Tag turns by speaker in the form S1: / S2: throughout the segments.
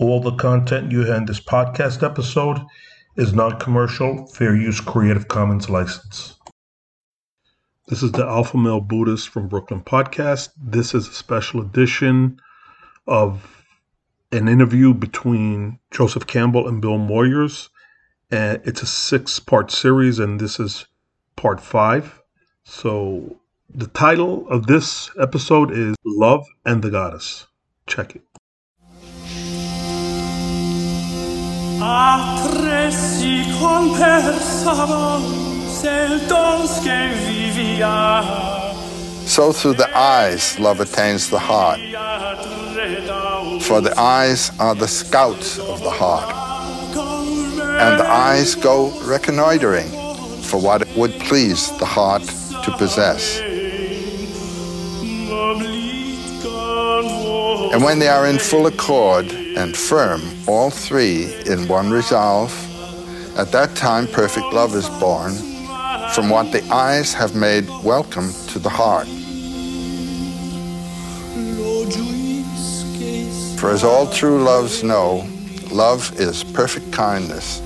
S1: All the content you hear in this podcast episode is non commercial, fair use Creative Commons license. This is the Alpha Male Buddhist from Brooklyn podcast. This is a special edition of an interview between Joseph Campbell and Bill Moyers. And it's a six part series, and this is part five. So the title of this episode is Love and the Goddess. Check it.
S2: So through the eyes, love attains the heart. For the eyes are the scouts of the heart. And the eyes go reconnoitering for what it would please the heart to possess. And when they are in full accord and firm, all three in one resolve, at that time perfect love is born from what the eyes have made welcome to the heart. For as all true loves know, love is perfect kindness.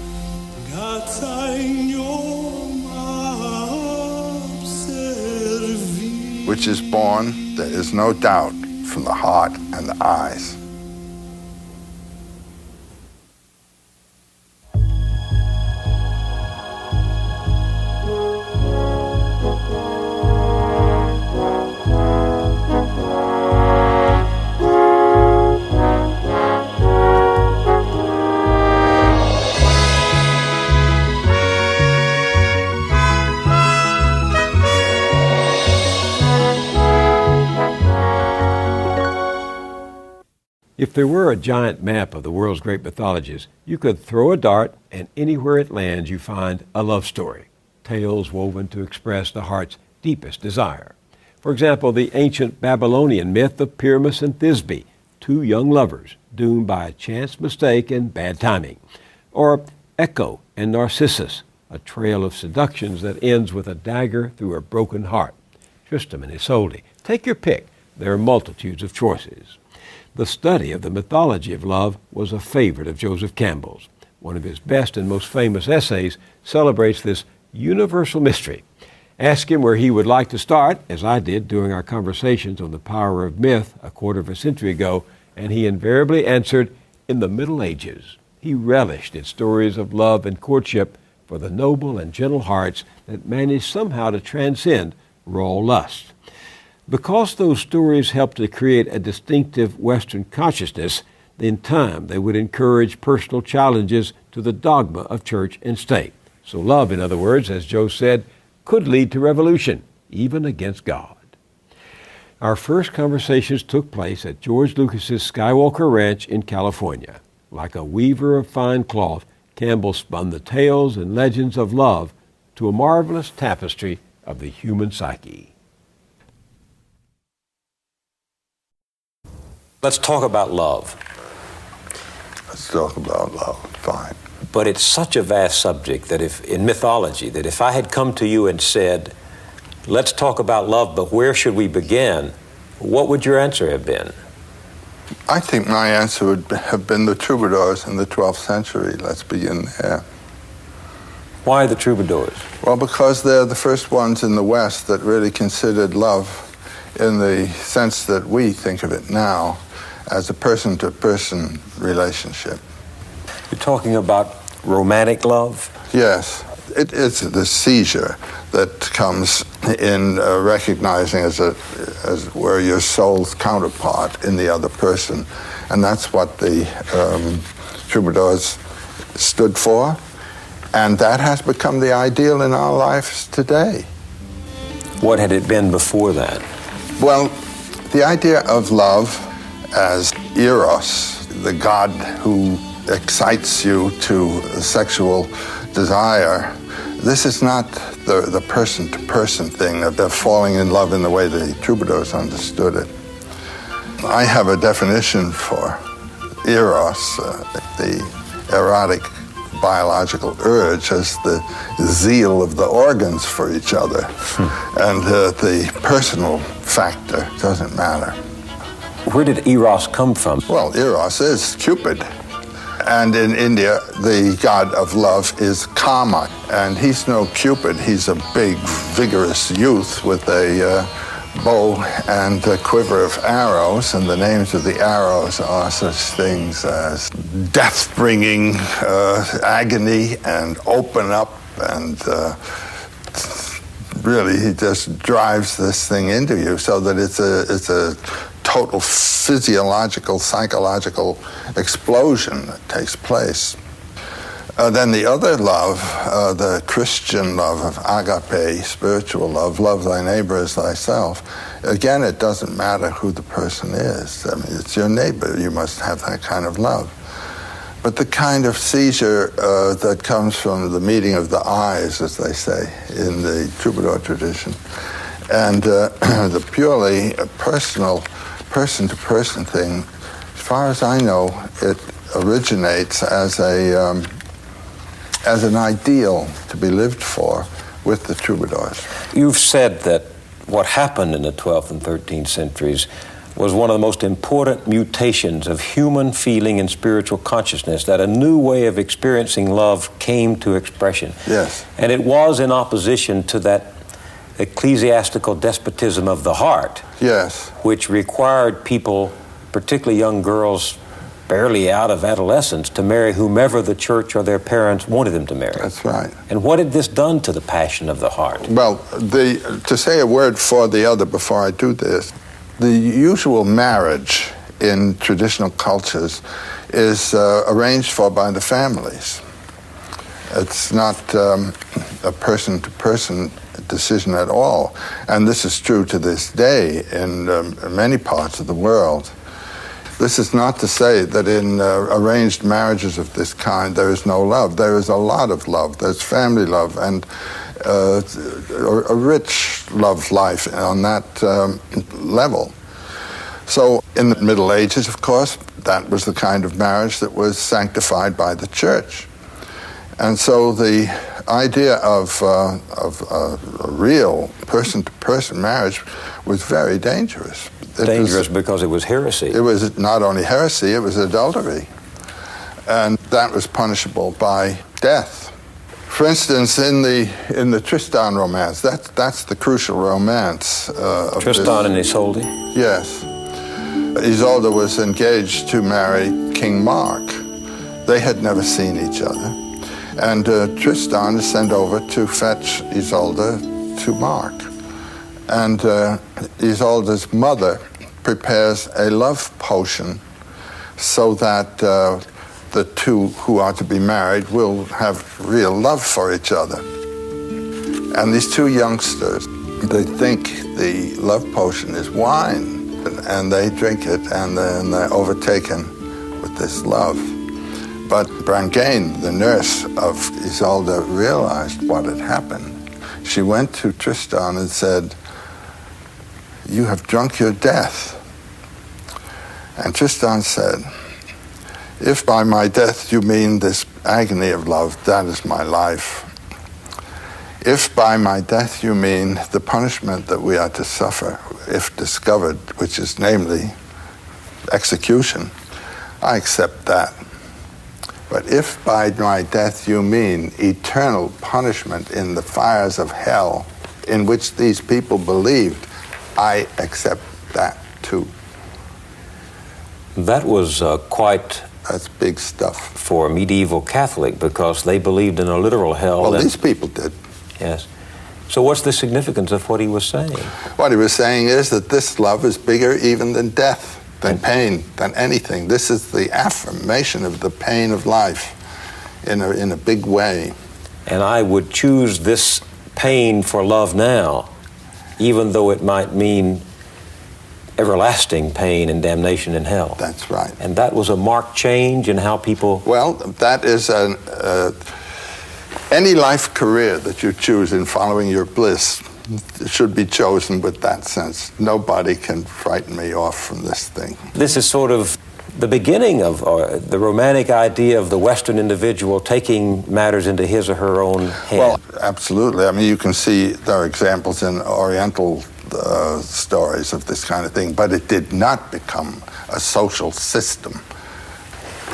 S2: Which is born, there is no doubt, from the heart and the eyes.
S3: If there were a giant map of the world's great mythologies, you could throw a dart, and anywhere it lands, you find a love story, tales woven to express the heart's deepest desire. For example, the ancient Babylonian myth of Pyramus and Thisbe, two young lovers doomed by a chance mistake and bad timing. Or Echo and Narcissus, a trail of seductions that ends with a dagger through a broken heart. Tristram and Isolde. Take your pick. There are multitudes of choices. The study of the mythology of love was a favorite of Joseph Campbell's. One of his best and most famous essays celebrates this universal mystery. Ask him where he would like to start, as I did during our conversations on the power of myth a quarter of a century ago, and he invariably answered, in the Middle Ages. He relished in stories of love and courtship for the noble and gentle hearts that managed somehow to transcend raw lust. Because those stories helped to create a distinctive Western consciousness, in time they would encourage personal challenges to the dogma of church and state. So, love, in other words, as Joe said, could lead to revolution, even against God. Our first conversations took place at George Lucas's Skywalker Ranch in California. Like a weaver of fine cloth, Campbell spun the tales and legends of love to a marvelous tapestry of the human psyche.
S4: Let's talk about love.
S2: Let's talk about love. Fine.
S4: But it's such a vast subject that if in mythology that if I had come to you and said, "Let's talk about love, but where should we begin?" What would your answer have been?
S2: I think my answer would have been the troubadours in the 12th century. Let's begin there.
S4: Why the troubadours?
S2: Well, because they're the first ones in the West that really considered love in the sense that we think of it now as a person to person relationship.
S4: You're talking about romantic love?
S2: Yes. It, it's the seizure that comes in uh, recognizing as a as where your soul's counterpart in the other person, and that's what the um, troubadours stood for, and that has become the ideal in our lives today.
S4: What had it been before that?
S2: Well, the idea of love as eros, the god who excites you to sexual desire, this is not the, the person to person thing of the falling in love in the way the troubadours understood it. I have a definition for eros, uh, the erotic biological urge as the zeal of the organs for each other. And uh, the personal factor doesn't matter.
S4: Where did Eros come from?
S2: Well, Eros is Cupid. And in India, the god of love is Kama. And he's no Cupid. He's a big, vigorous youth with a uh, bow and a quiver of arrows. And the names of the arrows are such things as death bringing, uh, agony, and open up. And uh, really, he just drives this thing into you so that it's a, it's a total physiological, psychological explosion that takes place. Uh, then the other love, uh, the Christian love of agape, spiritual love, love thy neighbor as thyself. Again, it doesn't matter who the person is. I mean, it's your neighbor. You must have that kind of love. But the kind of seizure uh, that comes from the meeting of the eyes, as they say in the troubadour tradition, and uh, the purely personal person to person thing, as far as I know, it originates as a um, as an ideal to be lived for with the troubadours.
S3: You've said that what happened in the 12th and 13th centuries was one of the most important mutations of human feeling and spiritual consciousness, that a new way of experiencing love came to expression.
S2: Yes.
S3: And it was in opposition to that ecclesiastical despotism of the heart.
S2: Yes.
S3: Which required people, particularly young girls, barely out of adolescence, to marry whomever the church or their parents wanted them to marry.
S2: That's right.
S3: And what had this done to the passion of the heart?
S2: Well, the, to say a word for the other before I do this, the usual marriage in traditional cultures is uh, arranged for by the families. It's not um, a person to person decision at all. And this is true to this day in um, many parts of the world. This is not to say that in uh, arranged marriages of this kind there is no love. There is a lot of love. There's family love and uh, a, rich love life on that um, level. So, in the Middle Ages, of course, that was the kind of marriage that was sanctified by the church. And so the idea of, uh, of uh, a real person to person marriage was very dangerous.
S3: It dangerous was, because it was heresy.
S2: It was not only heresy, it was adultery. And that was punishable by death. For instance, in the in the Tristan romance, that's that's the crucial romance. Uh,
S3: Tristan and Isolde.
S2: Yes, Isolde was engaged to marry King Mark. They had never seen each other. And uh, Tristan is sent over to fetch Isolde to Mark. And uh, Isolde's mother prepares a love potion so that uh, the two who are to be married will have real love for each other. And these two youngsters, they think the love potion is wine, and they drink it, and then they're overtaken with this love. But Brangæne, the nurse of Isolde, realized what had happened. She went to Tristan and said, You have drunk your death. And Tristan said, If by my death you mean this agony of love, that is my life. If by my death you mean the punishment that we are to suffer if discovered, which is namely execution, I accept that. But if by my death you mean eternal punishment in the fires of hell in which these people believed, I accept that too.
S3: That was uh, quite.
S2: That's big stuff.
S3: For a medieval Catholic because they believed in a literal hell.
S2: Well, these people did.
S3: Yes. So, what's the significance of what he was saying?
S2: What he was saying is that this love is bigger even than death than pain, than anything. This is the affirmation of the pain of life in a, in a big way.
S3: And I would choose this pain for love now, even though it might mean everlasting pain and damnation in hell.
S2: That's right.
S3: And that was a marked change in how people.
S2: Well, that is an. Uh, any life career that you choose in following your bliss should be chosen with that sense. Nobody can frighten me off from this thing.
S3: This is sort of the beginning of uh, the romantic idea of the Western individual taking matters into his or her own hand.
S2: Well, absolutely. I mean, you can see there are examples in Oriental uh, stories of this kind of thing, but it did not become a social system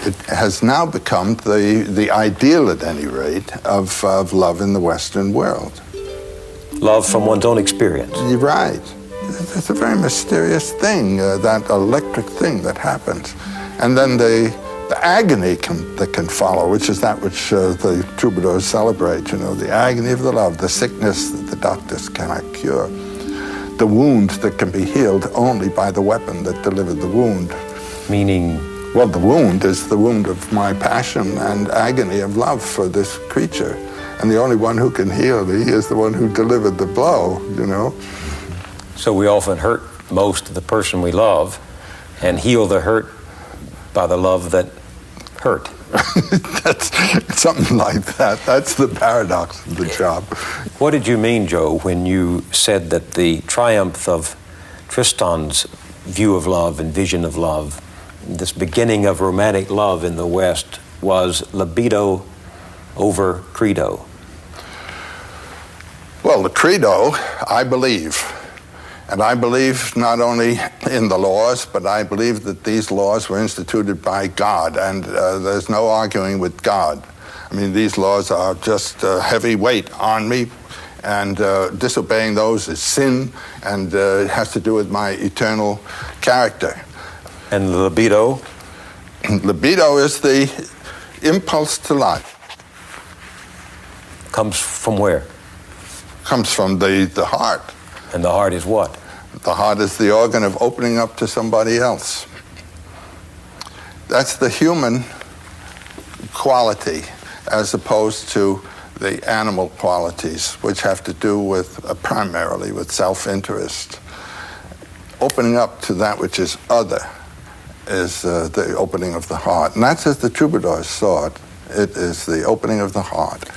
S2: It has now become the, the ideal, at any rate, of, of love in the Western world.
S3: Love from one's own experience.
S2: You're right. It's a very mysterious thing, uh, that electric thing that happens. And then the, the agony can, that can follow, which is that which uh, the troubadours celebrate, you know, the agony of the love, the sickness that the doctors cannot cure, the wound that can be healed only by the weapon that delivered the wound.
S3: Meaning,
S2: Well, the wound is the wound of my passion and agony of love for this creature. And the only one who can heal me is the one who delivered the blow, you know.
S3: so we often hurt most the person we love and heal the hurt by the love that hurt.
S2: That's something like that. That's the paradox of the job.
S3: What did you mean, Joe, when you said that the triumph of Tristan's view of love and vision of love, this beginning of romantic love in the West, was libido over credo?
S2: Well, the credo, I believe. And I believe not only in the laws, but I believe that these laws were instituted by God, and uh, there's no arguing with God. I mean, these laws are just a heavy weight on me, and uh, disobeying those is sin, and uh, it has to do with my eternal character.
S3: And libido,
S2: Libido is the impulse to life.
S3: comes from where?
S2: Comes from the, the heart.
S3: And the heart is what?
S2: The heart is the organ of opening up to somebody else. That's the human quality as opposed to the animal qualities, which have to do with uh, primarily with self interest. Opening up to that which is other is uh, the opening of the heart. And that's as the troubadours saw it. It is the opening of the heart.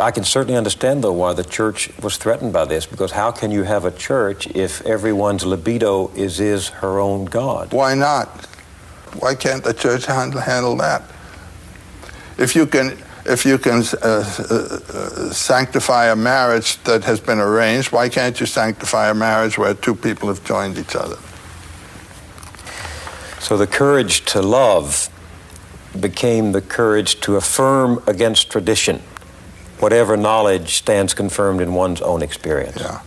S3: I can certainly understand, though, why the church was threatened by this, because how can you have a church if everyone's libido is, is her own God?
S2: Why not? Why can't the church handle, handle that? If you can, if you can uh, uh, sanctify a marriage that has been arranged, why can't you sanctify a marriage where two people have joined each other?
S3: So the courage to love became the courage to affirm against tradition whatever knowledge stands confirmed in one's own experience.
S2: Yeah.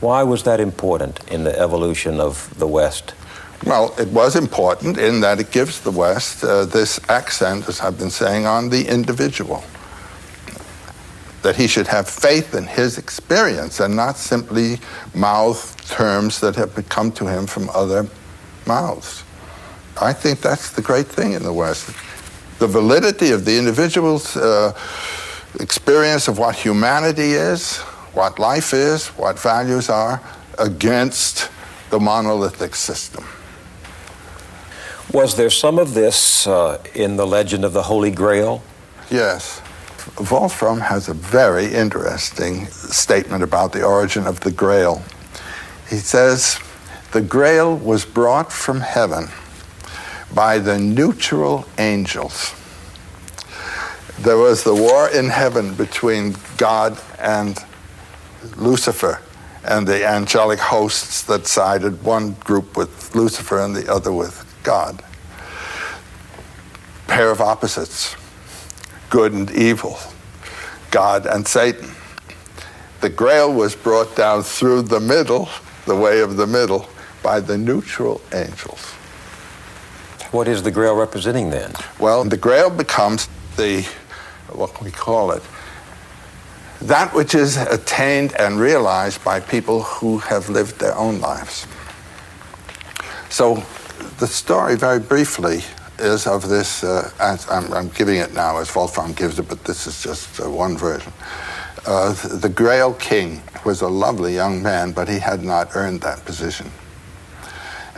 S3: Why was that important in the evolution of the West?
S2: Well, it was important in that it gives the West uh, this accent, as I've been saying, on the individual. That he should have faith in his experience and not simply mouth terms that have come to him from other mouths. I think that's the great thing in the West. The validity of the individual's uh, experience of what humanity is, what life is, what values are, against the monolithic system.
S3: Was there some of this uh, in the legend of the Holy Grail?
S2: Yes. Wolfram has a very interesting statement about the origin of the Grail. He says, The Grail was brought from heaven by the neutral angels. There was the war in heaven between God and Lucifer and the angelic hosts that sided one group with Lucifer and the other with God. Pair of opposites good and evil, God and Satan. The grail was brought down through the middle, the way of the middle, by the neutral angels.
S3: What is the Grail representing then?
S2: Well, the grail becomes the, what can we call it? That which is attained and realized by people who have lived their own lives. So, the story, very briefly, is of this. Uh, I'm, I'm, giving it now as Wolfram gives it, but this is just uh, one version. Uh, the Grail King was a lovely young man, but he had not earned that position.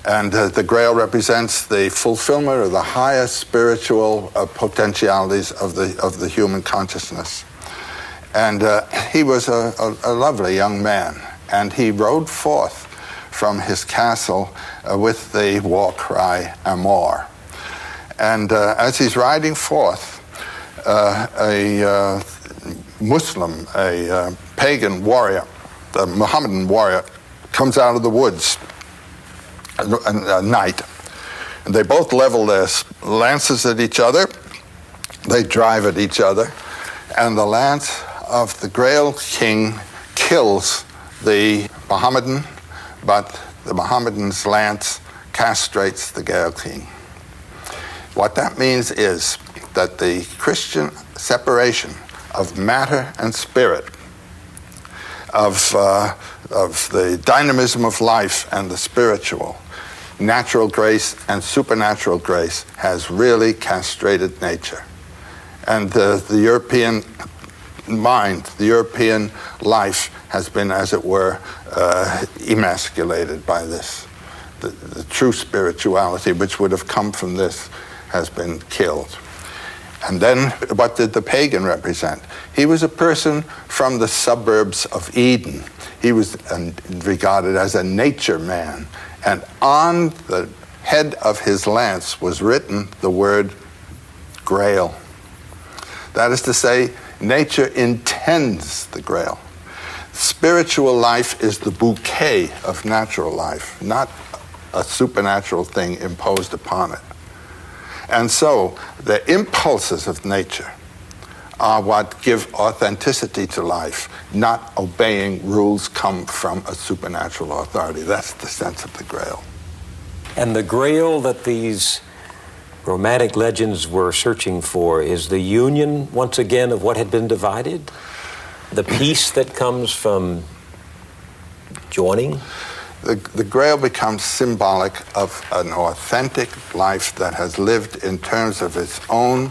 S2: And uh, the Grail represents the fulfillment of the highest spiritual uh, potentialities of the, of the human consciousness. And uh, he was a, a, a, lovely young man, and he rode forth from his castle with the war cry, Amor. And uh, as he's riding forth, uh, a uh, Muslim, a pagan warrior, a Mohammedan warrior, comes out of the woods, a, knight, And they both level their lances at each other. They drive at each other. And the lance of the Grail King kills the Mohammedan, but the Mohammedan's lance castrates the Grail King. What that means is that the Christian separation of matter and spirit, of, uh, of the dynamism of life and the spiritual, natural grace and supernatural grace, has really castrated nature. And uh, the European mind, the European life, has been, as it were, uh, emasculated by this. The, the true spirituality, which would have come from this, has been killed. And then, what did the pagan represent? He was a person from the suburbs of Eden. He was regarded as a nature man. And on the head of his lance was written the word grail. That is to say, nature intends the grail. Spiritual life is the bouquet of natural life, not a supernatural thing imposed upon it. And so the impulses of nature are what give authenticity to life, not obeying rules come from a supernatural authority. That's the sense of the grail.
S3: And the grail that these romantic legends were searching for is the union, once again, of what had been divided? The peace that comes from joining?
S2: the, the grail becomes symbolic of an authentic life that has lived in terms of its own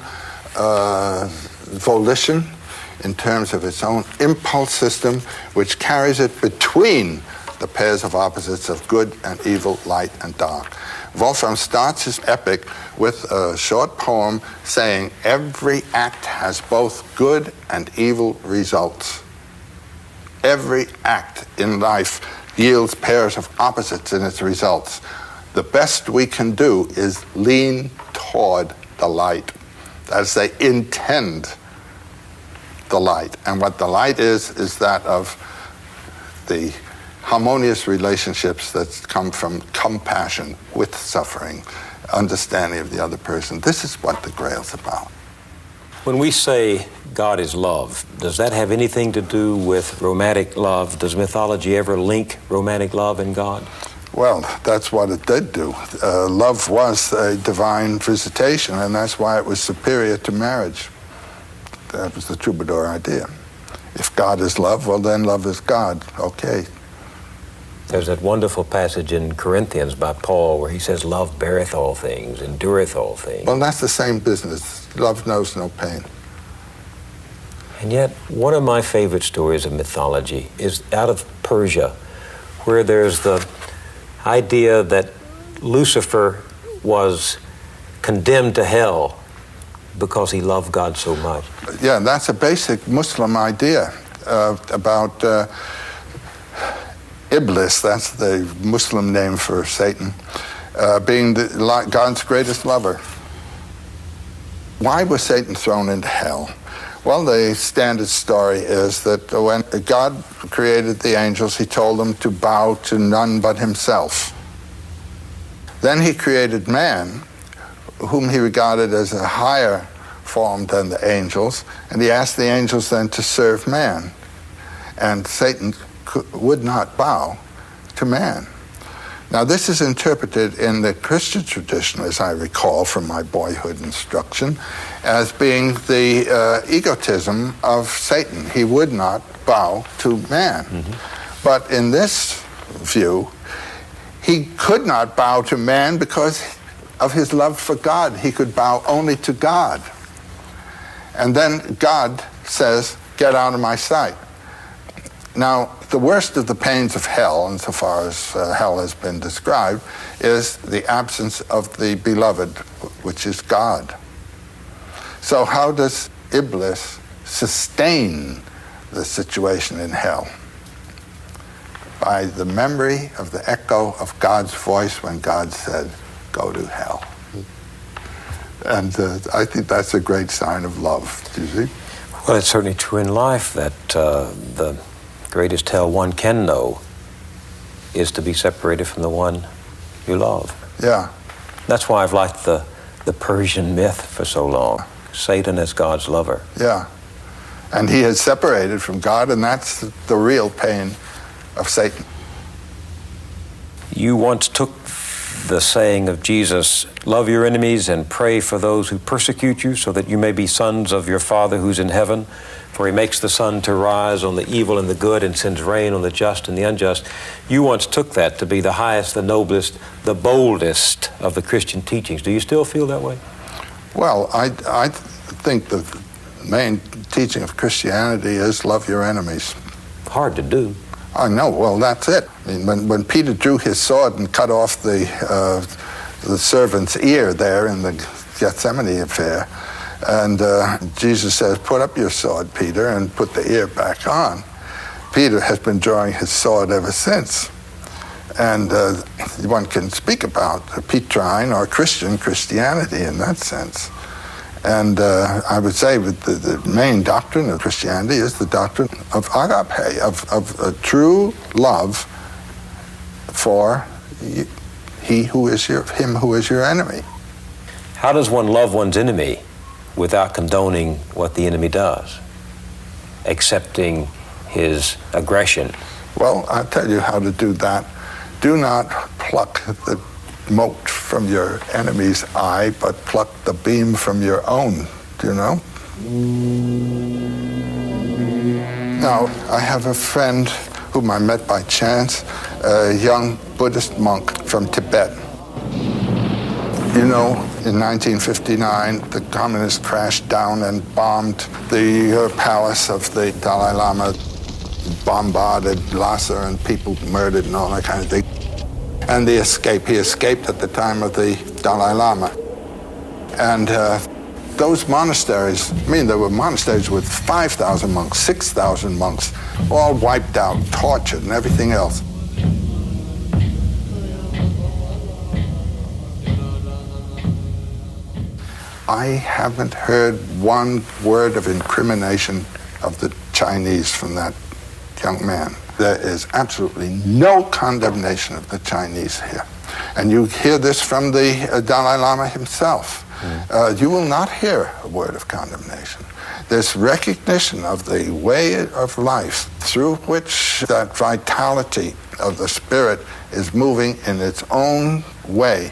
S2: uh, volition, in terms of its own impulse system, which carries it between the pairs of opposites of good and evil, light and dark. Wolfram starts his epic with a short poem saying, Every act has both good and evil results. Every act in life yields pairs of opposites in its results. The best we can do is lean toward the light. As they intend the light. And what the light is, is that of the harmonious relationships that come from compassion with suffering, understanding of the other person. This is what the Grail's about.
S3: When we say God is love, does that have anything to do with romantic love? Does mythology ever link romantic love and God?
S2: Well, that's what it did do. Uh, love was a divine visitation, and that's why it was superior to marriage. That was the troubadour idea. If God is love, well, then love is God. Okay.
S3: There's that wonderful passage in Corinthians by Paul where he says, Love beareth all things, endureth all things.
S2: Well, that's the same business. Love knows no pain.
S3: And yet, one of my favorite stories of mythology is out of Persia, where there's the idea that Lucifer was condemned to hell because he loved God so much.
S2: Yeah, that's a basic Muslim idea uh, about uh, Iblis, that's the Muslim name for Satan, uh, being the, God's greatest lover. Why was Satan thrown into hell? Well, the standard story is that when God created the angels, he told them to bow to none but himself. Then he created man, whom he regarded as a higher form than the angels, and he asked the angels then to serve man. And Satan would not bow to man. Now, this is interpreted in the Christian tradition, as I recall from my boyhood instruction, as being the uh, egotism of Satan. He would not bow to man. Mm-hmm. But in this view, he could not bow to man because of his love for God. He could bow only to God. And then God says, Get out of my sight. Now, the worst of the pains of hell, insofar as uh, hell has been described, is the absence of the beloved, which is God. So, how does Iblis sustain the situation in hell? By the memory of the echo of God's voice when God said, Go to hell. And uh, I think that's a great sign of love, do you see?
S3: Well, it's certainly true in life that uh, the greatest hell one can know is to be separated from the one you love.
S2: Yeah.
S3: That's why I've liked the, the Persian myth for so long. Satan is God's lover.
S2: Yeah. And he is separated from God, and that's the real pain of Satan.
S3: You once took the saying of Jesus, love your enemies and pray for those who persecute you, so that you may be sons of your Father who's in heaven. For he makes the sun to rise on the evil and the good and sends rain on the just and the unjust. You once took that to be the highest, the noblest, the boldest of the Christian teachings. Do you still feel that way?
S2: Well, I, I think the main teaching of Christianity is love your enemies.
S3: Hard to do.
S2: I know. Well, that's it. I mean, when, when Peter drew his sword and cut off the uh, the servant's ear there in the Gethsemane affair, and uh, Jesus says, "Put up your sword, Peter, and put the ear back on." Peter has been drawing his sword ever since, and uh, one can speak about Petrine or Christian Christianity in that sense. And uh, I would say that the, the, main doctrine of Christianity is the doctrine of agape, of, of a true love for he who is your, him who is your enemy.
S3: How does one love one's enemy without condoning what the enemy does? Accepting his aggression?
S2: Well, I'll tell you how to do that. Do not pluck the mote from your enemy's eye, but pluck the beam from your own. Do you know? Now, I have a friend whom I met by chance, a young Buddhist monk from Tibet. You know, in 1959, the communists crashed down and bombed the uh, palace of the Dalai Lama, bombarded Lhasa, and people murdered and all that kind of thing and the escape. He escaped at the time of the Dalai Lama. And uh, those monasteries, I mean, there were monasteries with 5,000 monks, 6,000 monks, all wiped out, tortured, and everything else. I haven't heard one word of incrimination of the Chinese from that young man there is absolutely no condemnation of the Chinese here. And you hear this from the uh, Dalai Lama himself. Mm. Uh, you will not hear a word of condemnation. This recognition of the way of life through which that vitality of the spirit is moving in its own way.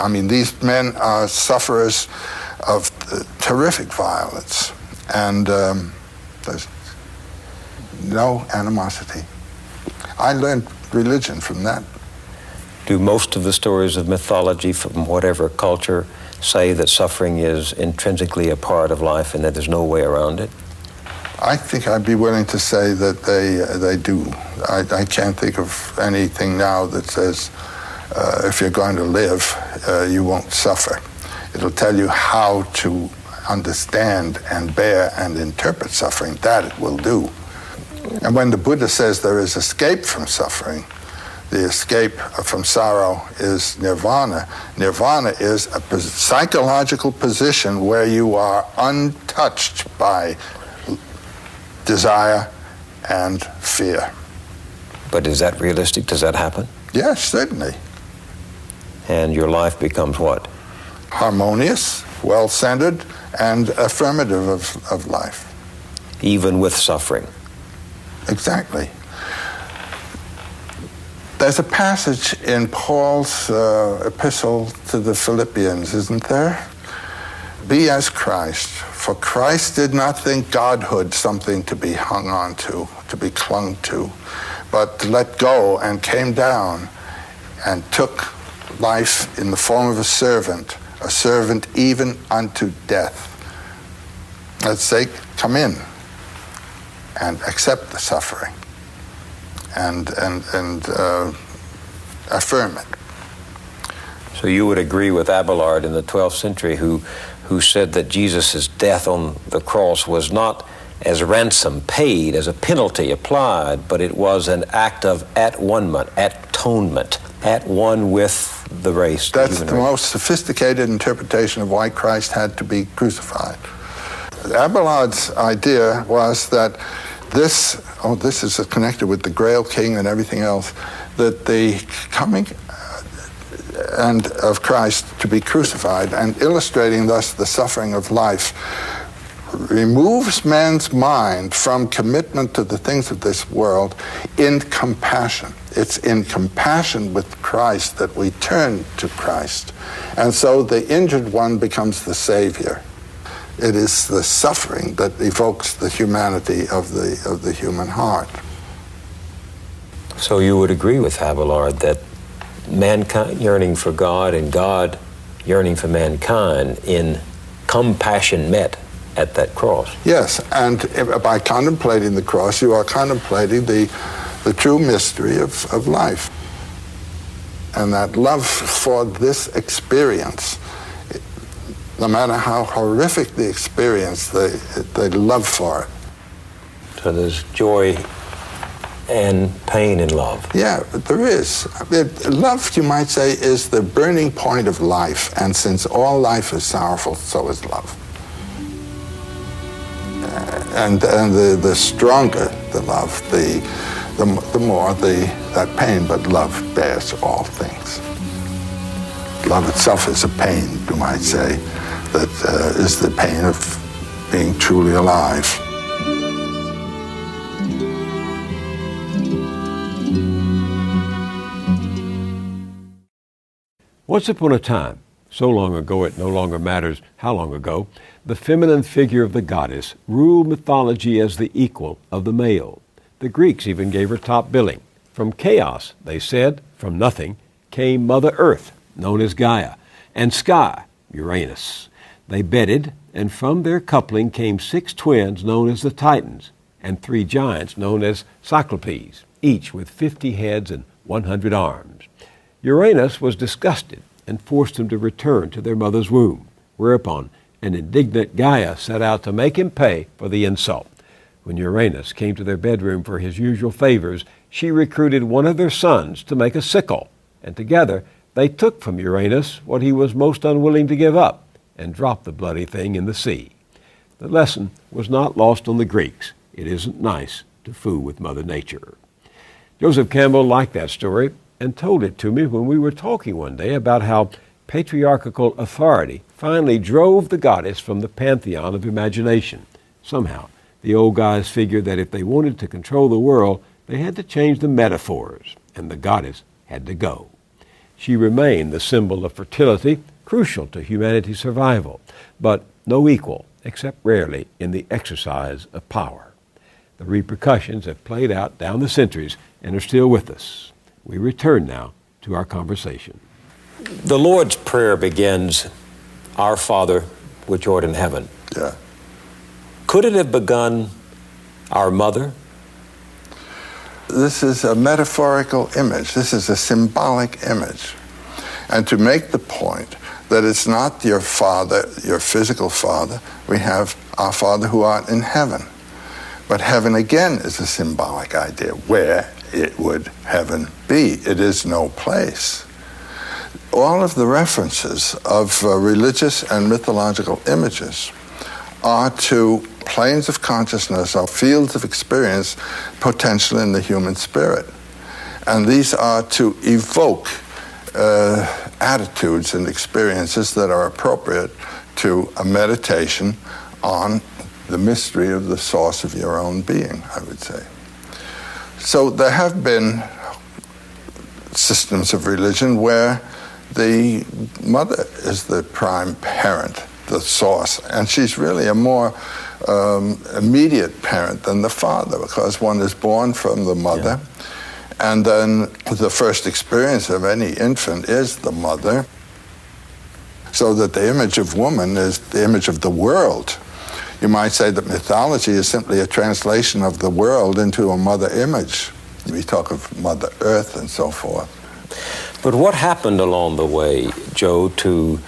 S2: I mean, these men are sufferers of terrific violence, and um, there's no animosity. I learned religion from that.
S3: Do most of the stories of mythology from whatever culture say that suffering is intrinsically a part of life and that there's no way around it?
S2: I think I'd be willing to say that they uh, they do. I, I, can't think of anything now that says uh, if you're going to live, uh, you won't suffer. It'll tell you how to understand and bear and interpret suffering. That it will do. And when the Buddha says there is escape from suffering, the escape from sorrow is nirvana. Nirvana is a psychological position where you are untouched by desire and fear.
S3: But is that realistic? Does that happen?
S2: Yes, certainly.
S3: And your life becomes what?
S2: Harmonious, well centered, and affirmative of, of life.
S3: Even with suffering?
S2: Exactly. There's a passage in Paul's uh, epistle to the Philippians, isn't there? Be as Christ, for Christ did not think godhood something to be hung on to, to be clung to, but let go and came down and took life in the form of a servant, a servant even unto death. Let's say, come in and accept the suffering and, and, and uh, affirm it.
S3: So you would agree with Abelard in the 12th century who, who said that Jesus' death on the cross was not as ransom paid, as a penalty applied, but it was an act of at one-ment, atonement, at one with the race.
S2: That's
S3: the,
S2: the most sophisticated interpretation of why Christ had to be crucified. Abelard's idea was that this, oh, this is connected with the Grail King and everything else, that the coming, uh, and of Christ to be crucified, and illustrating thus the suffering of life, removes man's mind from commitment to the things of this world in compassion. It's in compassion with Christ that we turn to Christ. And so the injured one becomes the Savior. It is the suffering that evokes the humanity of the, of the human heart.
S5: So you would agree with Abelard that mankind yearning for God and God yearning for mankind in compassion met at that cross.
S2: Yes, and by contemplating the cross, you are contemplating the, the true mystery of, of life. And that love for this experience, no matter how horrific the experience, they, they love for it.
S5: So there's joy and pain in love.
S2: Yeah, there is. It, love, you might say, is the burning point of life, and since all life is sorrowful, so is love. Uh, and and the, the stronger the love, the, the, the more the, that pain, but love bears all things. Love itself is a pain, you might say, that uh, is the pain of being truly alive.
S3: Once upon a time, so long ago it no longer matters how long ago, the feminine figure of the goddess ruled mythology as the equal of the male. The Greeks even gave her top billing. From chaos, they said, from nothing, came Mother Earth, known as Gaia, and Sky, Uranus. They bedded, and from their coupling came six twins known as the Titans, and three giants known as Cyclopes, each with fifty heads and one hundred arms. Uranus was disgusted and forced them to return to their mother's womb, whereupon an indignant Gaia set out to make him pay for the insult. When Uranus came to their bedroom for his usual favors, she recruited one of their sons to make a sickle, and together they took from Uranus what he was most unwilling to give up and dropped the bloody thing in the sea. The lesson was not lost on the Greeks. It isn't nice to fool with Mother Nature. Joseph Campbell liked that story and told it to me when we were talking one day about how patriarchal authority finally drove the goddess from the pantheon of imagination. Somehow, the old guys figured that if they wanted to control the world, they had to change the metaphors, and the goddess had to go. She remained the symbol of fertility, crucial to humanity's survival, but no equal, except rarely, in the exercise of power. The repercussions have played out down the centuries and are still with us. We return now to our conversation.
S5: The Lord's Prayer begins, Our Father, which art in heaven.
S2: Yeah.
S5: Could it have begun, Our Mother?
S2: This is a metaphorical image. This is a symbolic image. And to make the point that it's not your father, your physical father, we have our Father who art in heaven. But heaven again is a symbolic idea. Where it would heaven be? It is no place. All of the references of uh, religious and mythological images are to planes of consciousness or fields of experience potential in the human spirit. And these are to evoke uh, attitudes and experiences that are appropriate to a meditation on the mystery of the source of your own being, I would say. So there have been systems of religion where the mother is the prime parent, the source, and she's really a more um, immediate parent than the father because one is born from the mother. Yeah. And then the first experience of any infant is the mother. So that the image of woman is the image of the world. You might say that mythology is simply a translation of the world into a mother image. We talk of Mother Earth and so forth.
S5: But what happened along the way, Joe, to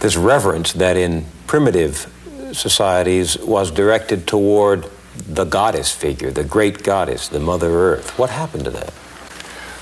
S5: this reverence that in primitive societies was directed toward the goddess figure, the great goddess, the Mother Earth? What happened to that?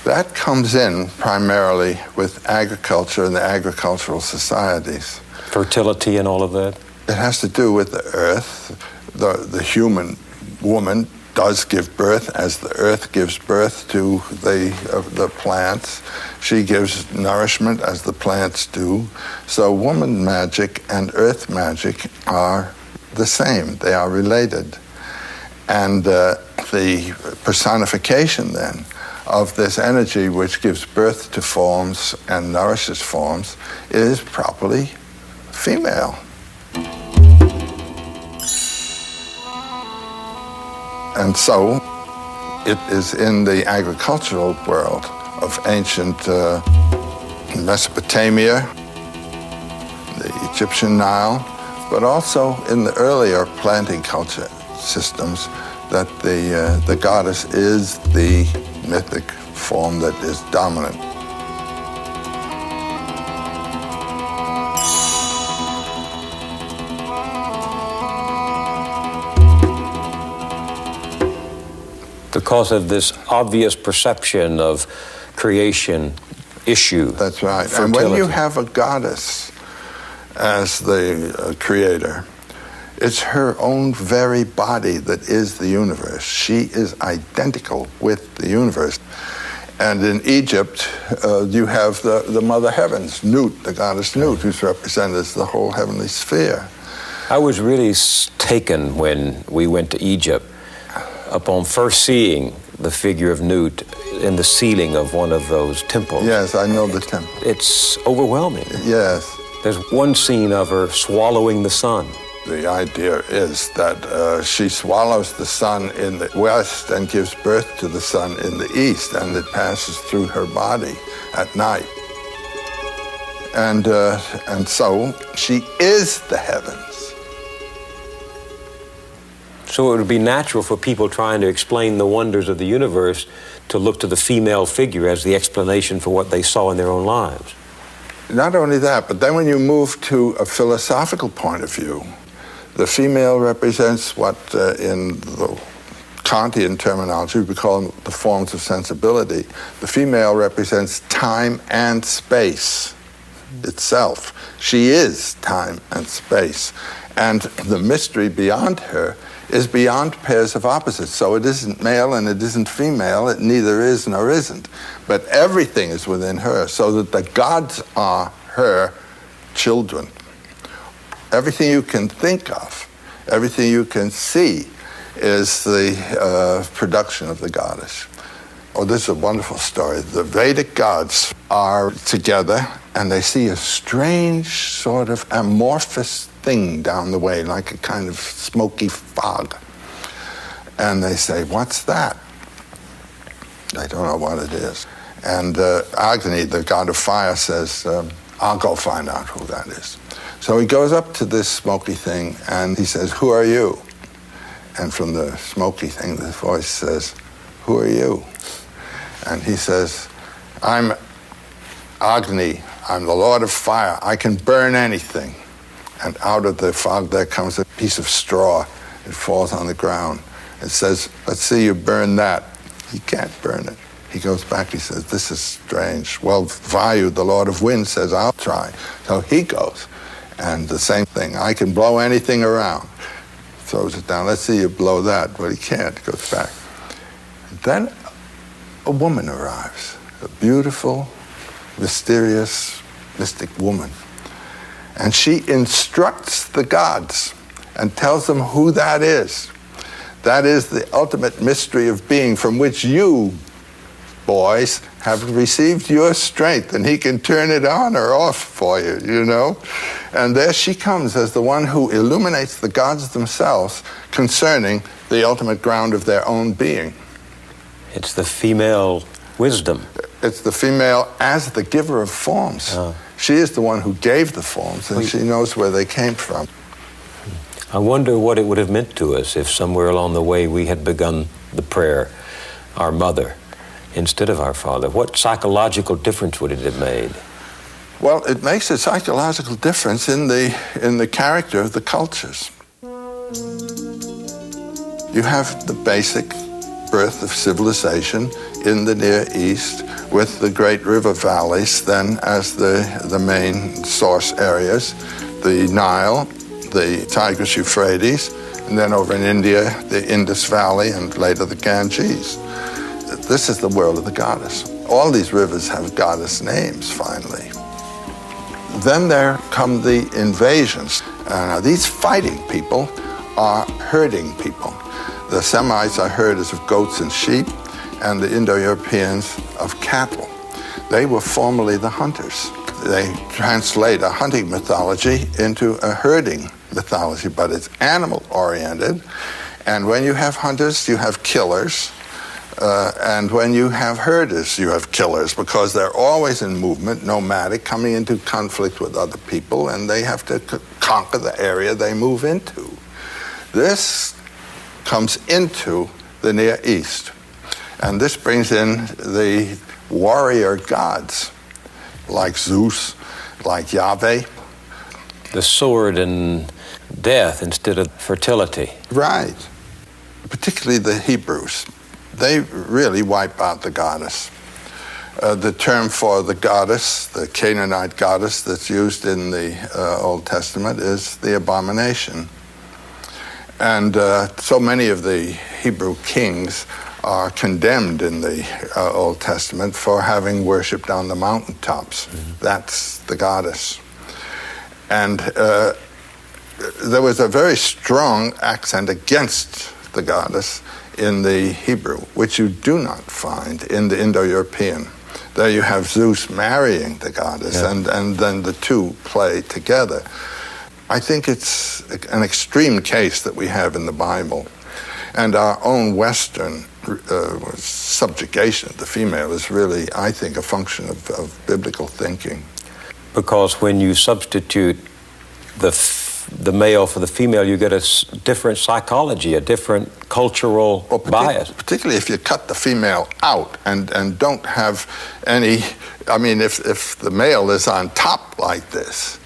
S2: That comes in primarily with agriculture and the agricultural societies.
S5: Fertility and all of that?
S2: It has to do with the earth, the, the human woman does give birth as the earth gives birth to the, uh, the plants. She gives nourishment as the plants do. So woman magic and earth magic are the same, they are related. And uh, the personification then of this energy which gives birth to forms and nourishes forms is properly female. And so it is in the agricultural world of ancient uh, Mesopotamia, the Egyptian Nile, but also in the earlier planting culture systems that the, uh, the goddess is the mythic form that is dominant.
S3: Because of this obvious perception of creation issue.
S2: That's right.
S3: fertility.
S2: And when you have a goddess as the uh, creator, it's her own very body that is the universe. She is identical with the universe. And in Egypt, uh, you have the, the Mother Heavens, Nut, the goddess Nut, who's represented as the whole heavenly sphere.
S3: I was really taken when we went to Egypt upon first seeing the figure of Nut in the ceiling of one of those temples.
S2: Yes, I know the temple.
S3: It's overwhelming.
S2: Yes.
S3: There's one scene of her swallowing the sun.
S2: The idea is that uh, she swallows the sun in the west and gives birth to the sun in the east, and it passes through her body at night. And, uh, and so she is the heavens.
S3: So it would be natural for people trying to explain the wonders of the universe to look to the female figure as the explanation for what they saw in their own lives.
S2: Not only that, but then when you move to a philosophical point of view, the female represents what uh, in the Kantian terminology we call the forms of sensibility. The female represents time and space itself. She is time and space. And the mystery beyond her is beyond pairs of opposites. So it isn't male and it isn't female, it neither is nor isn't. But everything is within her, so that the gods are her children. Everything you can think of, everything you can see, is the uh, production of the goddess. Oh, this is a wonderful story. The Vedic gods are together and they see a strange sort of amorphous thing down the way, like a kind of smoky fog. And they say, What's that? They don't know what it is. And uh, Agni, the god of fire, says, um, I'll go find out who that is. So he goes up to this smoky thing and he says, Who are you? And from the smoky thing, the voice says, Who are you? And he says, I'm Agni, I'm the Lord of fire, I can burn anything. And out of the fog there comes a piece of straw. It falls on the ground. It says, Let's see you burn that. He can't burn it. He goes back, he says, This is strange. Well, Vayu, the Lord of Wind, says, I'll try. So he goes. And the same thing, I can blow anything around. Throws it down. Let's see you blow that. But he can't. Goes back. Then a woman arrives, a beautiful, mysterious, mystic woman. And she instructs the gods and tells them who that is. That is the ultimate mystery of being from which you, boys, have received your strength, and he can turn it on or off for you, you know? And there she comes as the one who illuminates the gods themselves concerning the ultimate ground of their own being.
S3: It's the female wisdom.
S2: It's the female as the giver of forms.
S3: Oh.
S2: She is the one who gave the forms, and she knows where they came from.
S3: I wonder what it would have meant to us if somewhere along the way we had begun the prayer, Our Mother, instead of Our Father. What psychological difference would it have made?
S2: Well, it makes a psychological difference in the, in the character of the cultures. You have the basic birth of civilization in the Near East with the great river valleys then as the, the main source areas, the Nile, the Tigris Euphrates, and then over in India, the Indus Valley, and later the Ganges. This is the world of the goddess. All these rivers have goddess names, finally. Then there come the invasions. Uh, these fighting people are herding people. The Semites are herders of goats and sheep, and the Indo Europeans of cattle. They were formerly the hunters. They translate a hunting mythology into a herding mythology, but it's animal oriented. And when you have hunters, you have killers. Uh, and when you have herders, you have killers because they're always in movement, nomadic, coming into conflict with other people, and they have to c- conquer the area they move into. This comes into the Near East. And this brings in the warrior gods like Zeus, like Yahweh.
S3: The sword and death instead of fertility.
S2: Right. Particularly the Hebrews. They really wipe out the goddess. Uh, the term for the goddess, the Canaanite goddess that's used in the uh, Old Testament, is the abomination. And uh, so many of the Hebrew kings are condemned in the uh, Old Testament for having worshipped on the mountaintops. Mm-hmm. That's the goddess. And uh, there was a very strong accent against the goddess in the Hebrew, which you do not find in the Indo European. There you have Zeus marrying the goddess, yeah. and, and then the two play together. I think it's an extreme case that we have in the Bible. And our own Western uh, subjugation of the female is really, I think, a function of, of biblical thinking.
S3: Because when you substitute the the male for the female, you get a different psychology, a different cultural well, partic- bias.
S2: Particularly if you cut the female out and, and don't have any. I mean, if, if the male is on top like this.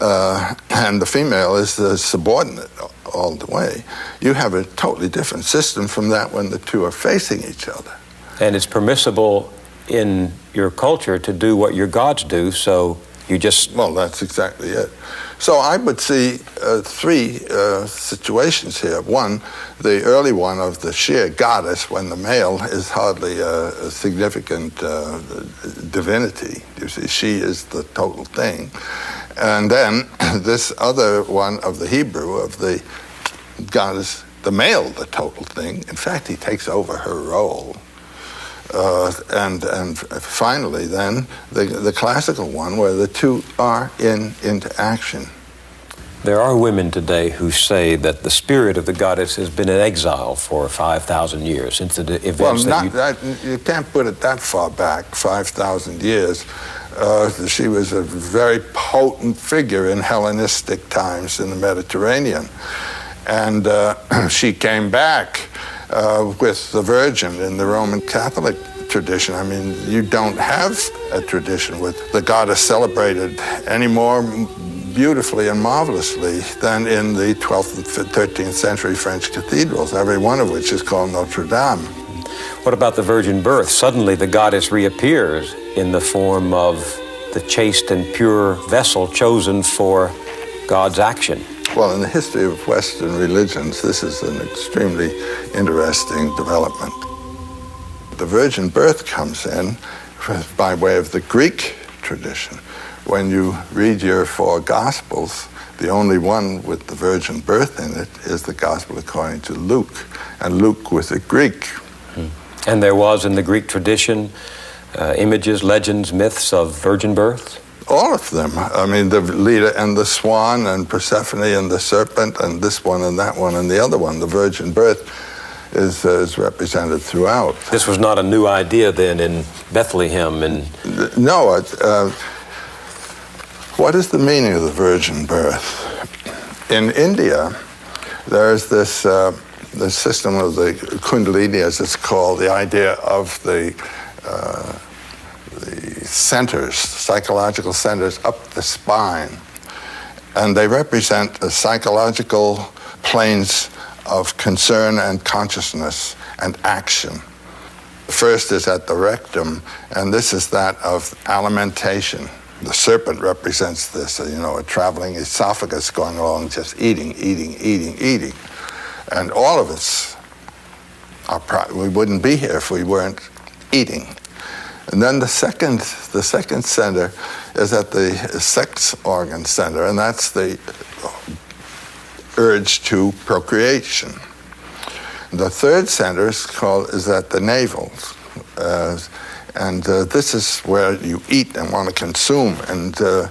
S2: Uh, and the female is the subordinate all the way, you have a totally different system from that when the two are facing each other.
S3: And it's permissible in your culture to do what your gods do, so you just.
S2: Well, that's exactly it. So I would see uh, three uh, situations here. One, the early one of the sheer goddess, when the male is hardly a, a significant uh, divinity. You see, she is the total thing. And then this other one of the Hebrew, of the goddess, the male, the total thing. In fact, he takes over her role. Uh, and and finally, then the the classical one where the two are in interaction.
S3: There are women today who say that the spirit of the goddess has been in exile for five thousand years since the events.
S2: Well,
S3: not,
S2: you... That, you can't put it that far back, five thousand years. Uh, she was a very potent figure in Hellenistic times in the Mediterranean, and uh, she came back uh, with the Virgin in the Roman Catholic tradition. I mean, you don't have a tradition with the goddess celebrated any more beautifully and marvelously than in the 12th and 13th century French cathedrals, every one of which is called Notre Dame.
S3: What about the virgin birth? Suddenly the goddess reappears in the form of the chaste and pure vessel chosen for God's action.
S2: Well, in the history of Western religions, this is an extremely interesting development. The virgin birth comes in by way of the Greek tradition. When you read your four Gospels, the only one with the virgin birth in it is the Gospel according to Luke, and Luke was a Greek.
S3: Hmm. And there was in the Greek tradition uh, images, legends, myths of virgin birth?
S2: All of them. I mean, the Leda and the swan, and Persephone and the serpent, and this one and that one and the other one. The virgin birth is, uh, is represented throughout.
S3: This was not a new idea then in Bethlehem and.
S2: No. Uh, what is the meaning of the virgin birth? In India, there's this. Uh, the system of the Kundalini, as it's called, the idea of the uh, centers, psychological centers up the spine. And they represent the psychological planes of concern and consciousness and action. The first is at the rectum, and this is that of alimentation. The serpent represents this, you know, a traveling esophagus going along, just eating, eating, eating, eating. And all of us, are pro- we wouldn't be here if we weren't eating. And then the second, the second center is at the sex organ center, and that's the urge to procreation. The third center is called is at the navel, uh, and uh, this is where you eat and want to consume. And uh,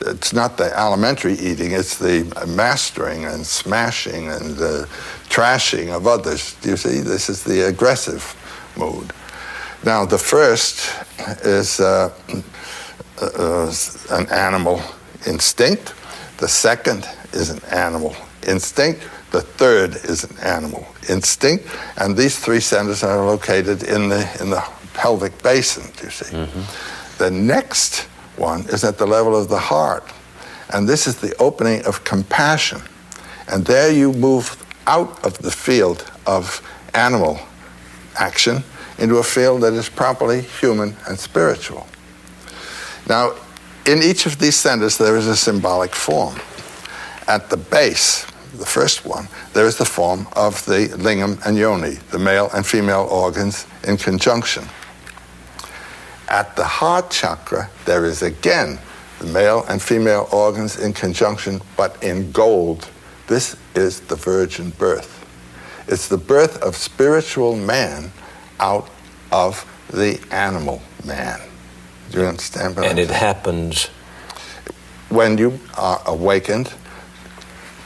S2: it's not the alimentary eating; it's the mastering and smashing and uh, trashing of others. You see, this is the aggressive mood. Now, the first is uh, uh, an animal instinct. The second is an animal instinct. The third is an animal instinct. And these three centers are located in the, in the pelvic basin, you see. Mm-hmm. The next one is at the level of the heart. And this is the opening of compassion. And there you move out of the field of animal action into a field that is properly human and spiritual. Now, in each of these centers, there is a symbolic form. At the base, the first one, there is the form of the lingam and yoni, the male and female organs in conjunction. At the heart chakra, there is again the male and female organs in conjunction, but in gold. This is the virgin birth. It's the birth of spiritual man out of the animal man. Do you understand?
S3: and it happens
S2: when you are awakened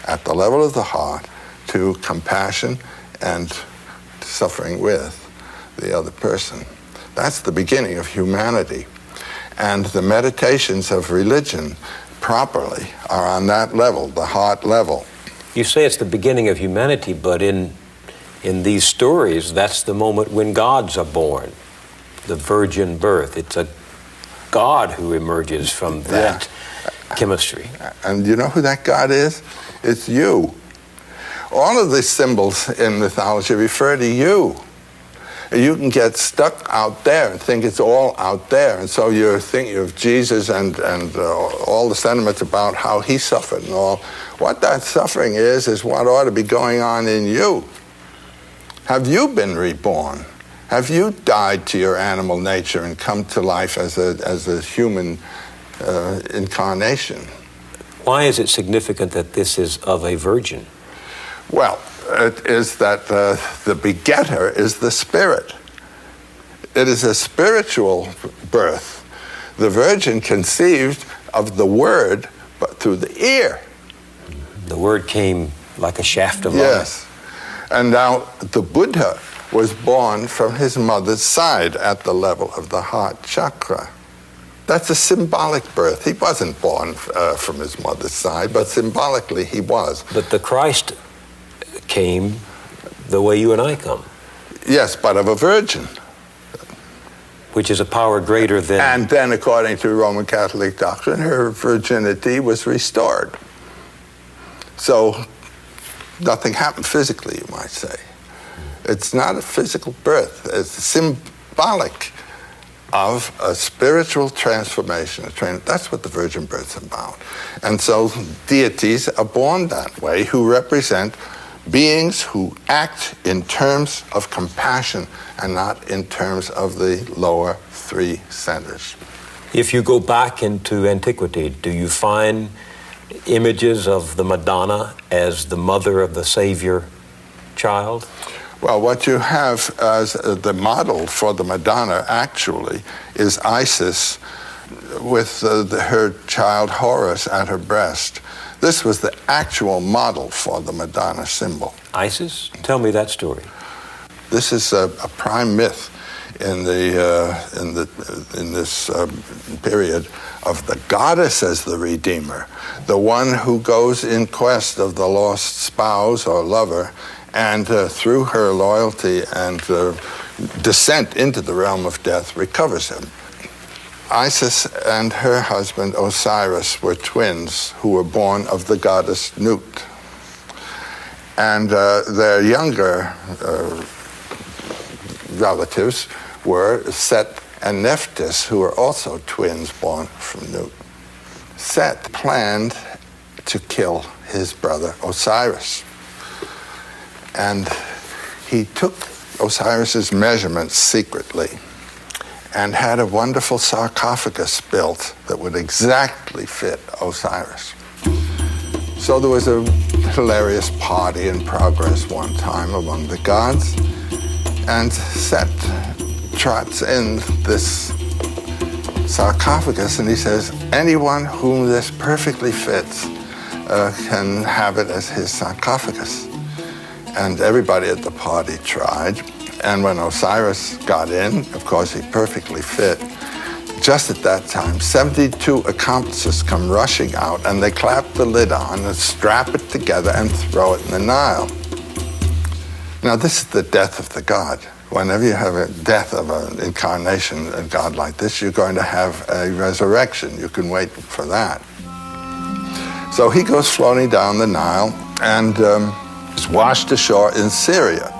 S2: at the level of the heart to compassion and suffering with the other person. That's the beginning of humanity. And the meditations of religion properly are on that level, the heart level.
S3: You say it's the beginning of humanity, but in in these stories, that's the moment when gods are born, the virgin birth. It's a God who emerges from that yeah. chemistry.
S2: And you know who that God is? It's you. All of these symbols in mythology refer to you. You can get stuck out there and think it's all out there. And so you're thinking of Jesus and, and uh, all the sentiments about how he suffered and all. What that suffering is, is what ought to be going on in you. Have you been reborn? Have you died to your animal nature and come to life as a, as a human uh, incarnation?
S3: Why is it significant that this is of a virgin?
S2: Well, it is that uh, the begetter is the spirit. It is a spiritual birth. The virgin conceived of the word, but through the ear.
S3: The word came like a shaft of
S2: light. Yes. And now the Buddha was born from his mother's side at the level of the heart chakra. That's a symbolic birth. He wasn't born uh, from his mother's side, but symbolically he was.
S3: But the Christ came the way you and I come.
S2: Yes, but of a virgin.
S3: Which is a power greater than.
S2: And then, according to Roman Catholic doctrine, her virginity was restored. So nothing happened physically, you might say. It's not a physical birth, it's symbolic of a spiritual transformation. That's what the virgin birth's about. And so deities are born that way who represent beings who act in terms of compassion and not in terms of the lower three centers.
S3: If you go back into antiquity, do you find images of the Madonna as the mother of the Savior child?
S2: Well, what you have as the model for the Madonna actually is Isis with uh, the, her child Horus at her breast. This was the actual model for the Madonna symbol.
S3: Isis? Tell me that story.
S2: This is a, a prime myth in the uh, in the in this uh, period of the goddess as the redeemer, the one who goes in quest of the lost spouse or lover, and uh, through her loyalty and uh, descent into the realm of death recovers him. Isis and her husband Osiris were twins who were born of the goddess Nut. And uh, their younger uh, relatives were Set and Nephthys, who were also twins born from Nut. Set planned to kill his brother Osiris. and he took Osiris's measurements secretly and had a wonderful sarcophagus built that would exactly fit Osiris. So there was a hilarious party in progress one time among the gods, and Set trots in this sarcophagus and he says, anyone whom this perfectly fits uh, can have it as his sarcophagus. And everybody at the party tried. And when Osiris got in, of course, he perfectly fit. Just at that time, 72 accomplices come rushing out and they clap the lid on and strap it together and throw it in the Nile. Now, this is the death of the god. Whenever you have a death of an incarnation, a god like this, you're going to have a resurrection. You can wait for that. So he goes floating down the Nile and um, is washed ashore in Syria.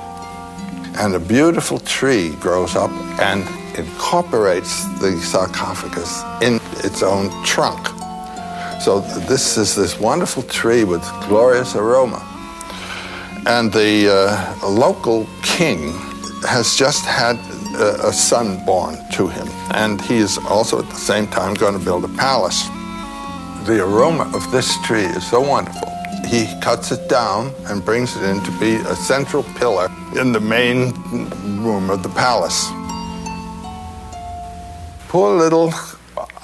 S2: And a beautiful tree grows up and incorporates the sarcophagus in its own trunk. So this is this wonderful tree with glorious aroma. And the uh, local king has just had a, a son born to him, and he is also at the same time going to build a palace. The aroma of this tree is so wonderful. He cuts it down and brings it in to be a central pillar in the main room of the palace. Poor little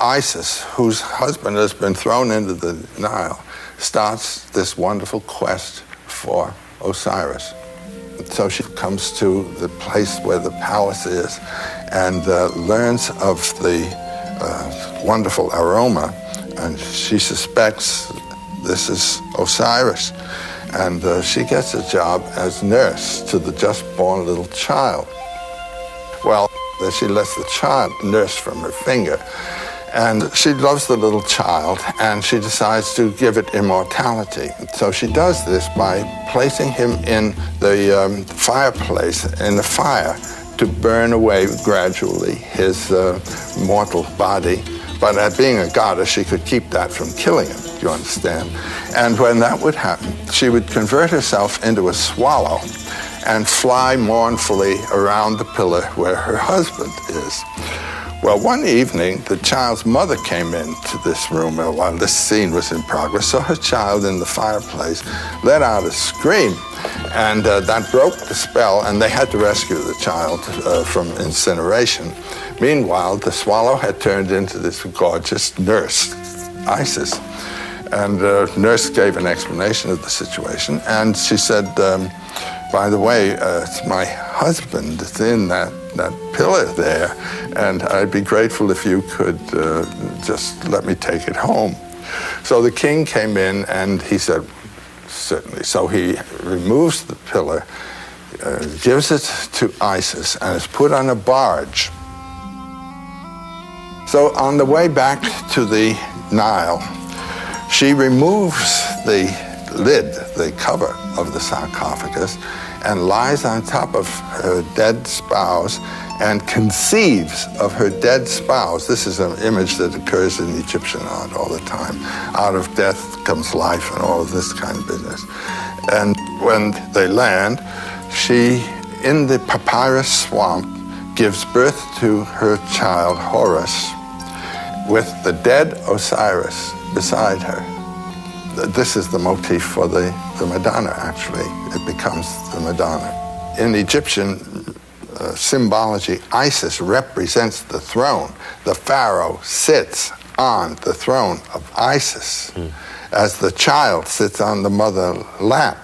S2: Isis, whose husband has been thrown into the Nile, starts this wonderful quest for Osiris. So she comes to the place where the palace is and uh, learns of the uh, wonderful aroma, and she suspects this is Osiris. And uh, she gets a job as nurse to the just born little child. Well, then she lets the child nurse from her finger. And she loves the little child and she decides to give it immortality. So she does this by placing him in the um, fireplace, in the fire, to burn away gradually his uh, mortal body. But at being a goddess, she could keep that from killing him, you understand? And when that would happen, she would convert herself into a swallow and fly mournfully around the pillar where her husband is. Well, one evening, the child's mother came into this room while this scene was in progress, saw her child in the fireplace, let out a scream, and uh, that broke the spell, and they had to rescue the child uh, from incineration. Meanwhile, the swallow had turned into this gorgeous nurse, Isis. And uh, nurse gave an explanation of the situation, and she said, um, by the way, uh, my husband that's in that, that pillar there, and I'd be grateful if you could uh, just let me take it home. So the king came in and he said, certainly. So he removes the pillar, uh, gives it to Isis, and is put on a barge. So on the way back to the Nile, she removes the lid, the cover of the sarcophagus, and lies on top of her dead spouse and conceives of her dead spouse. This is an image that occurs in Egyptian art all the time. Out of death comes life and all of this kind of business. And when they land, she, in the papyrus swamp, gives birth to her child Horus with the dead Osiris beside her. This is the motif for the, the Madonna, actually. It becomes the Madonna. In Egyptian uh, symbology, Isis represents the throne. The pharaoh sits on the throne of Isis mm. as the child sits on the mother lap.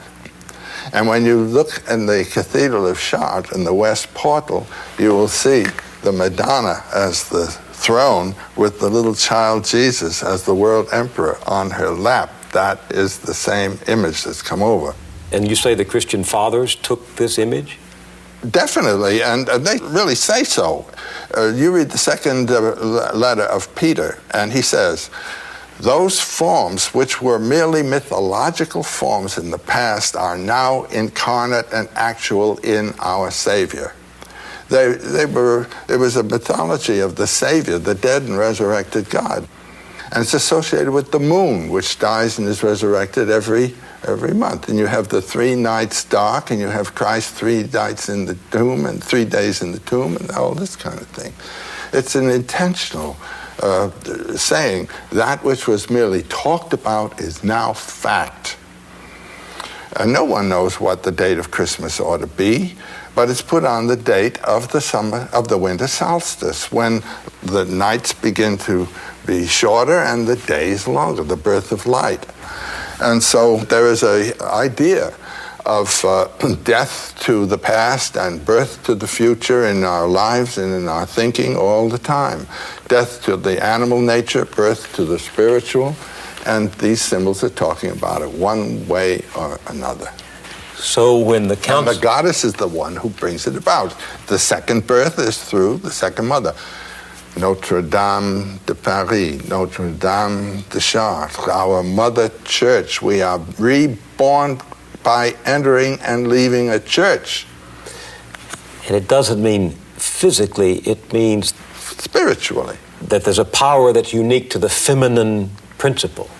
S2: And when you look in the Cathedral of Chartres in the west portal, you will see the Madonna as the throne with the little child Jesus as the world emperor on her lap. That is the same image that's come over.
S3: And you say the Christian fathers took this image?
S2: Definitely, and uh, they really say so. Uh, you read the second uh, letter of Peter, and he says, those forms which were merely mythological forms in the past are now incarnate and actual in our Savior. They, they were, it was a mythology of the Savior, the dead and resurrected God. And it's associated with the moon, which dies and is resurrected every every month. And you have the three nights dark, and you have Christ three nights in the tomb, and three days in the tomb, and all this kind of thing. It's an intentional uh, saying that which was merely talked about is now fact. And no one knows what the date of Christmas ought to be, but it's put on the date of the summer of the winter solstice when the nights begin to be shorter and the days longer, the birth of light. And so there is a idea of uh, death to the past and birth to the future in our lives and in our thinking all the time. Death to the animal nature, birth to the spiritual, and these symbols are talking about it one way or another.
S3: So when the
S2: And the goddess is the one who brings it about. The second birth is through the second mother. Notre Dame de Paris, Notre Dame de Chartres, our mother church. We are reborn by entering and leaving a church
S3: and it doesn't mean physically, it means
S2: spiritually.
S3: that there's a power that's unique to the feminine principle.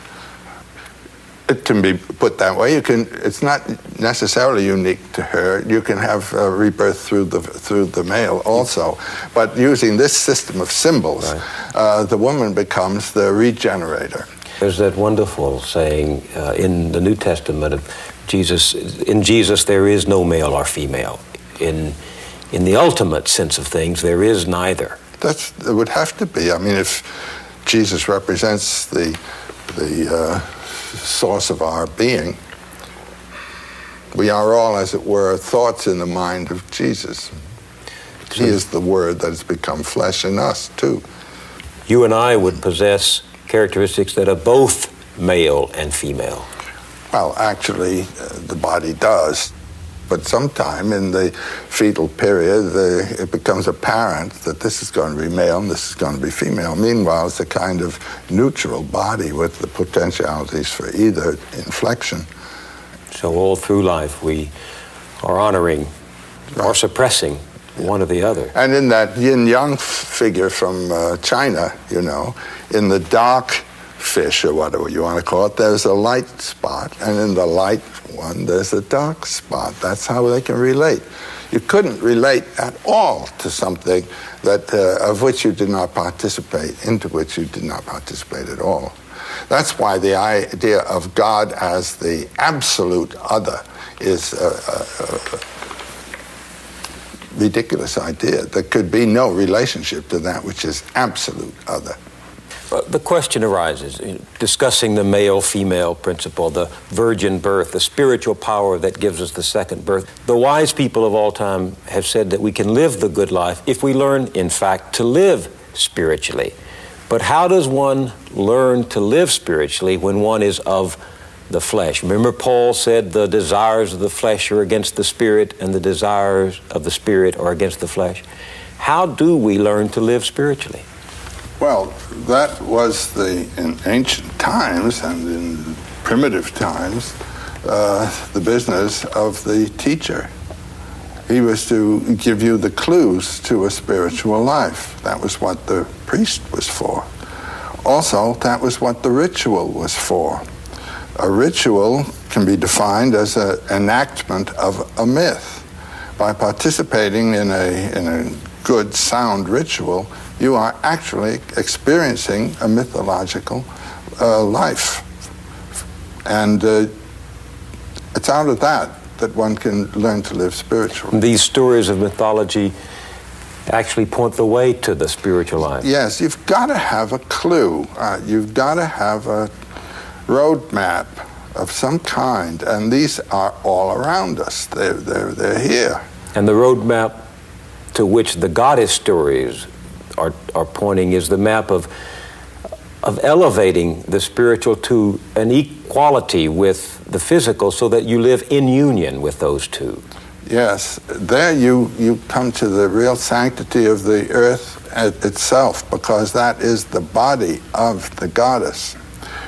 S2: It can be put that way. You can. It's not necessarily unique to her. You can have uh, rebirth through the through the male also, but using this system of symbols, uh, the woman becomes the regenerator.
S3: There's that wonderful saying uh, in the New Testament of Jesus, in Jesus there is no male or female. In, in the ultimate sense of things, there is neither.
S2: That's it would have to be. I mean, if Jesus represents the the uh, source of our being, we are all, as it were, thoughts in the mind of Jesus. He is the Word that has become flesh in us too.
S3: You and I would possess characteristics that are both male and female.
S2: Well, actually, uh, the body does. But sometime in the fetal period, the, it becomes apparent that this is going to be male and this is going to be female. Meanwhile, it's a kind of neutral body with the potentialities for either inflection.
S3: So all through life we are honoring or suppressing one or the other.
S2: And in that yin yang figure from uh, China, you know, in the dark fish or whatever you want to call it, there's a light spot, and in the light one, there's a dark spot. That's how they can relate. You couldn't relate at all to something that uh, of which you did not participate, into which you did not participate at all. That's why the idea of God as the absolute other is a, a, a ridiculous idea. There could be no relationship to that which is absolute other.
S3: The question arises, you know, discussing the male-female principle, the virgin birth, the spiritual power that gives us the second birth. The wise people of all time have said that we can live the good life if we learn, in fact, to live spiritually. But how does one learn to live spiritually when one is of the flesh? Remember, Paul said the desires of the flesh are against the spirit, and the desires of the spirit are against the flesh. How do we learn to live spiritually?
S2: Well, that was the in ancient times and in primitive times uh, the business of the teacher. He was to give you the clues to a spiritual life. That was what the priest was for. Also, that was what the ritual was for. A ritual can be defined as an enactment of a myth. By participating in a, in a good, sound ritual, you are actually experiencing a mythological uh, life. And uh, it's out of that that one can learn to live spiritually.
S3: These stories of mythology actually point the way to the spiritual life.
S2: Yes, you've got to have a clue. Uh, you've got to have a roadmap of some kind, and these are all around us. They're, they're, they're here.
S3: And the roadmap to which the goddess stories are, are pointing is the map of, of elevating the spiritual to an equality with the physical so that you live in union with those two.
S2: Yes, there you, you come to the real sanctity of the earth itself because that is the body of the goddess.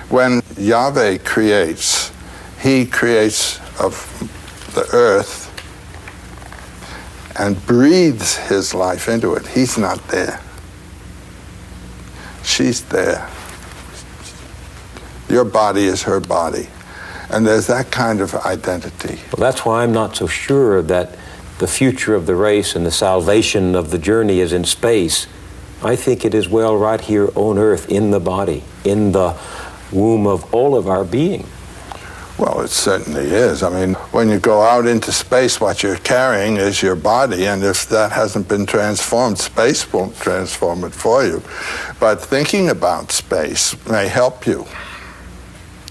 S2: When Yahweh creates, he creates of the earth and breathes his life into it. He's not there. She's there. Your body is her body. And there's that kind of identity.
S3: Well, that's why I'm not so sure that the future of the race and the salvation of the journey is in space. I think it is well right here on Earth, in the body, in the womb of all of our being.
S2: Well, it certainly is. I mean, when you go out into space, what you're carrying is your body, and if that hasn't been transformed, space won't transform it for you. But thinking about space may help you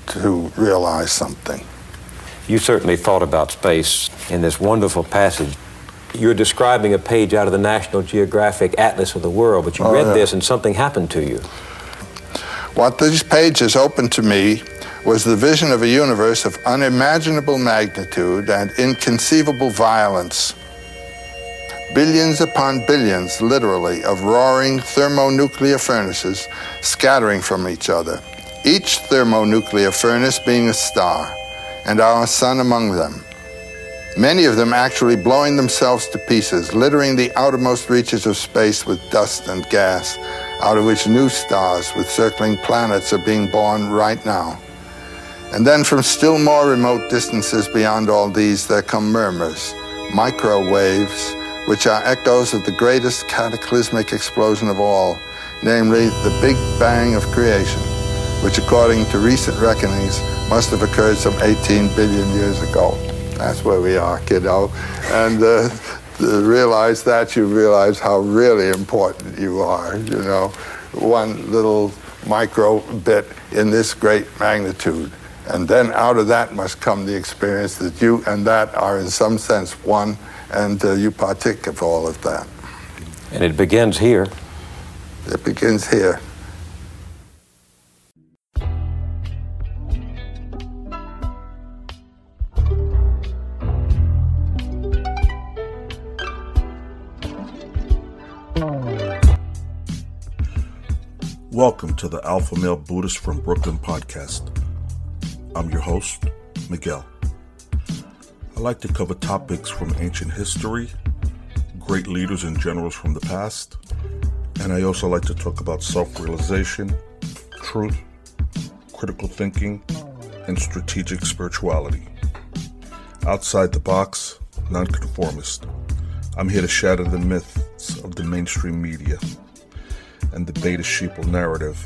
S2: to realize something.
S3: You certainly thought about space in this wonderful passage. You're describing a page out of the National Geographic Atlas of the World, but you
S2: Oh,
S3: read
S2: yeah.
S3: this and something happened to you.
S2: What these pages opened to me was the vision of a universe of unimaginable magnitude and inconceivable violence. Billions upon billions, literally, of roaring thermonuclear furnaces scattering from each other, each thermonuclear furnace being a star, and our sun among them. Many of them actually blowing themselves to pieces, littering the outermost reaches of space with dust and gas, out of which new stars with circling planets are being born right now. And then from still more remote distances beyond all these, there come murmurs, microwaves, which are echoes of the greatest cataclysmic explosion of all, namely the Big Bang of creation, which according to recent reckonings must have occurred some 18 billion years ago. That's where we are, kiddo. And uh, realize that, you realize how really important you are, you know. One little micro bit in this great magnitude. And then out of that must come the experience that you and that are in some sense one, and uh, you partake of all of that.
S3: And it begins here.
S2: It begins here.
S1: Welcome to the Alpha Male Buddhist from Brooklyn podcast. I'm your host, Miguel. I like to cover topics from ancient history, great leaders and generals from the past, and I also like to talk about self realization, truth, critical thinking, and strategic spirituality. Outside the box, nonconformist. I'm here to shatter the myths of the mainstream media and the beta sheeple narrative.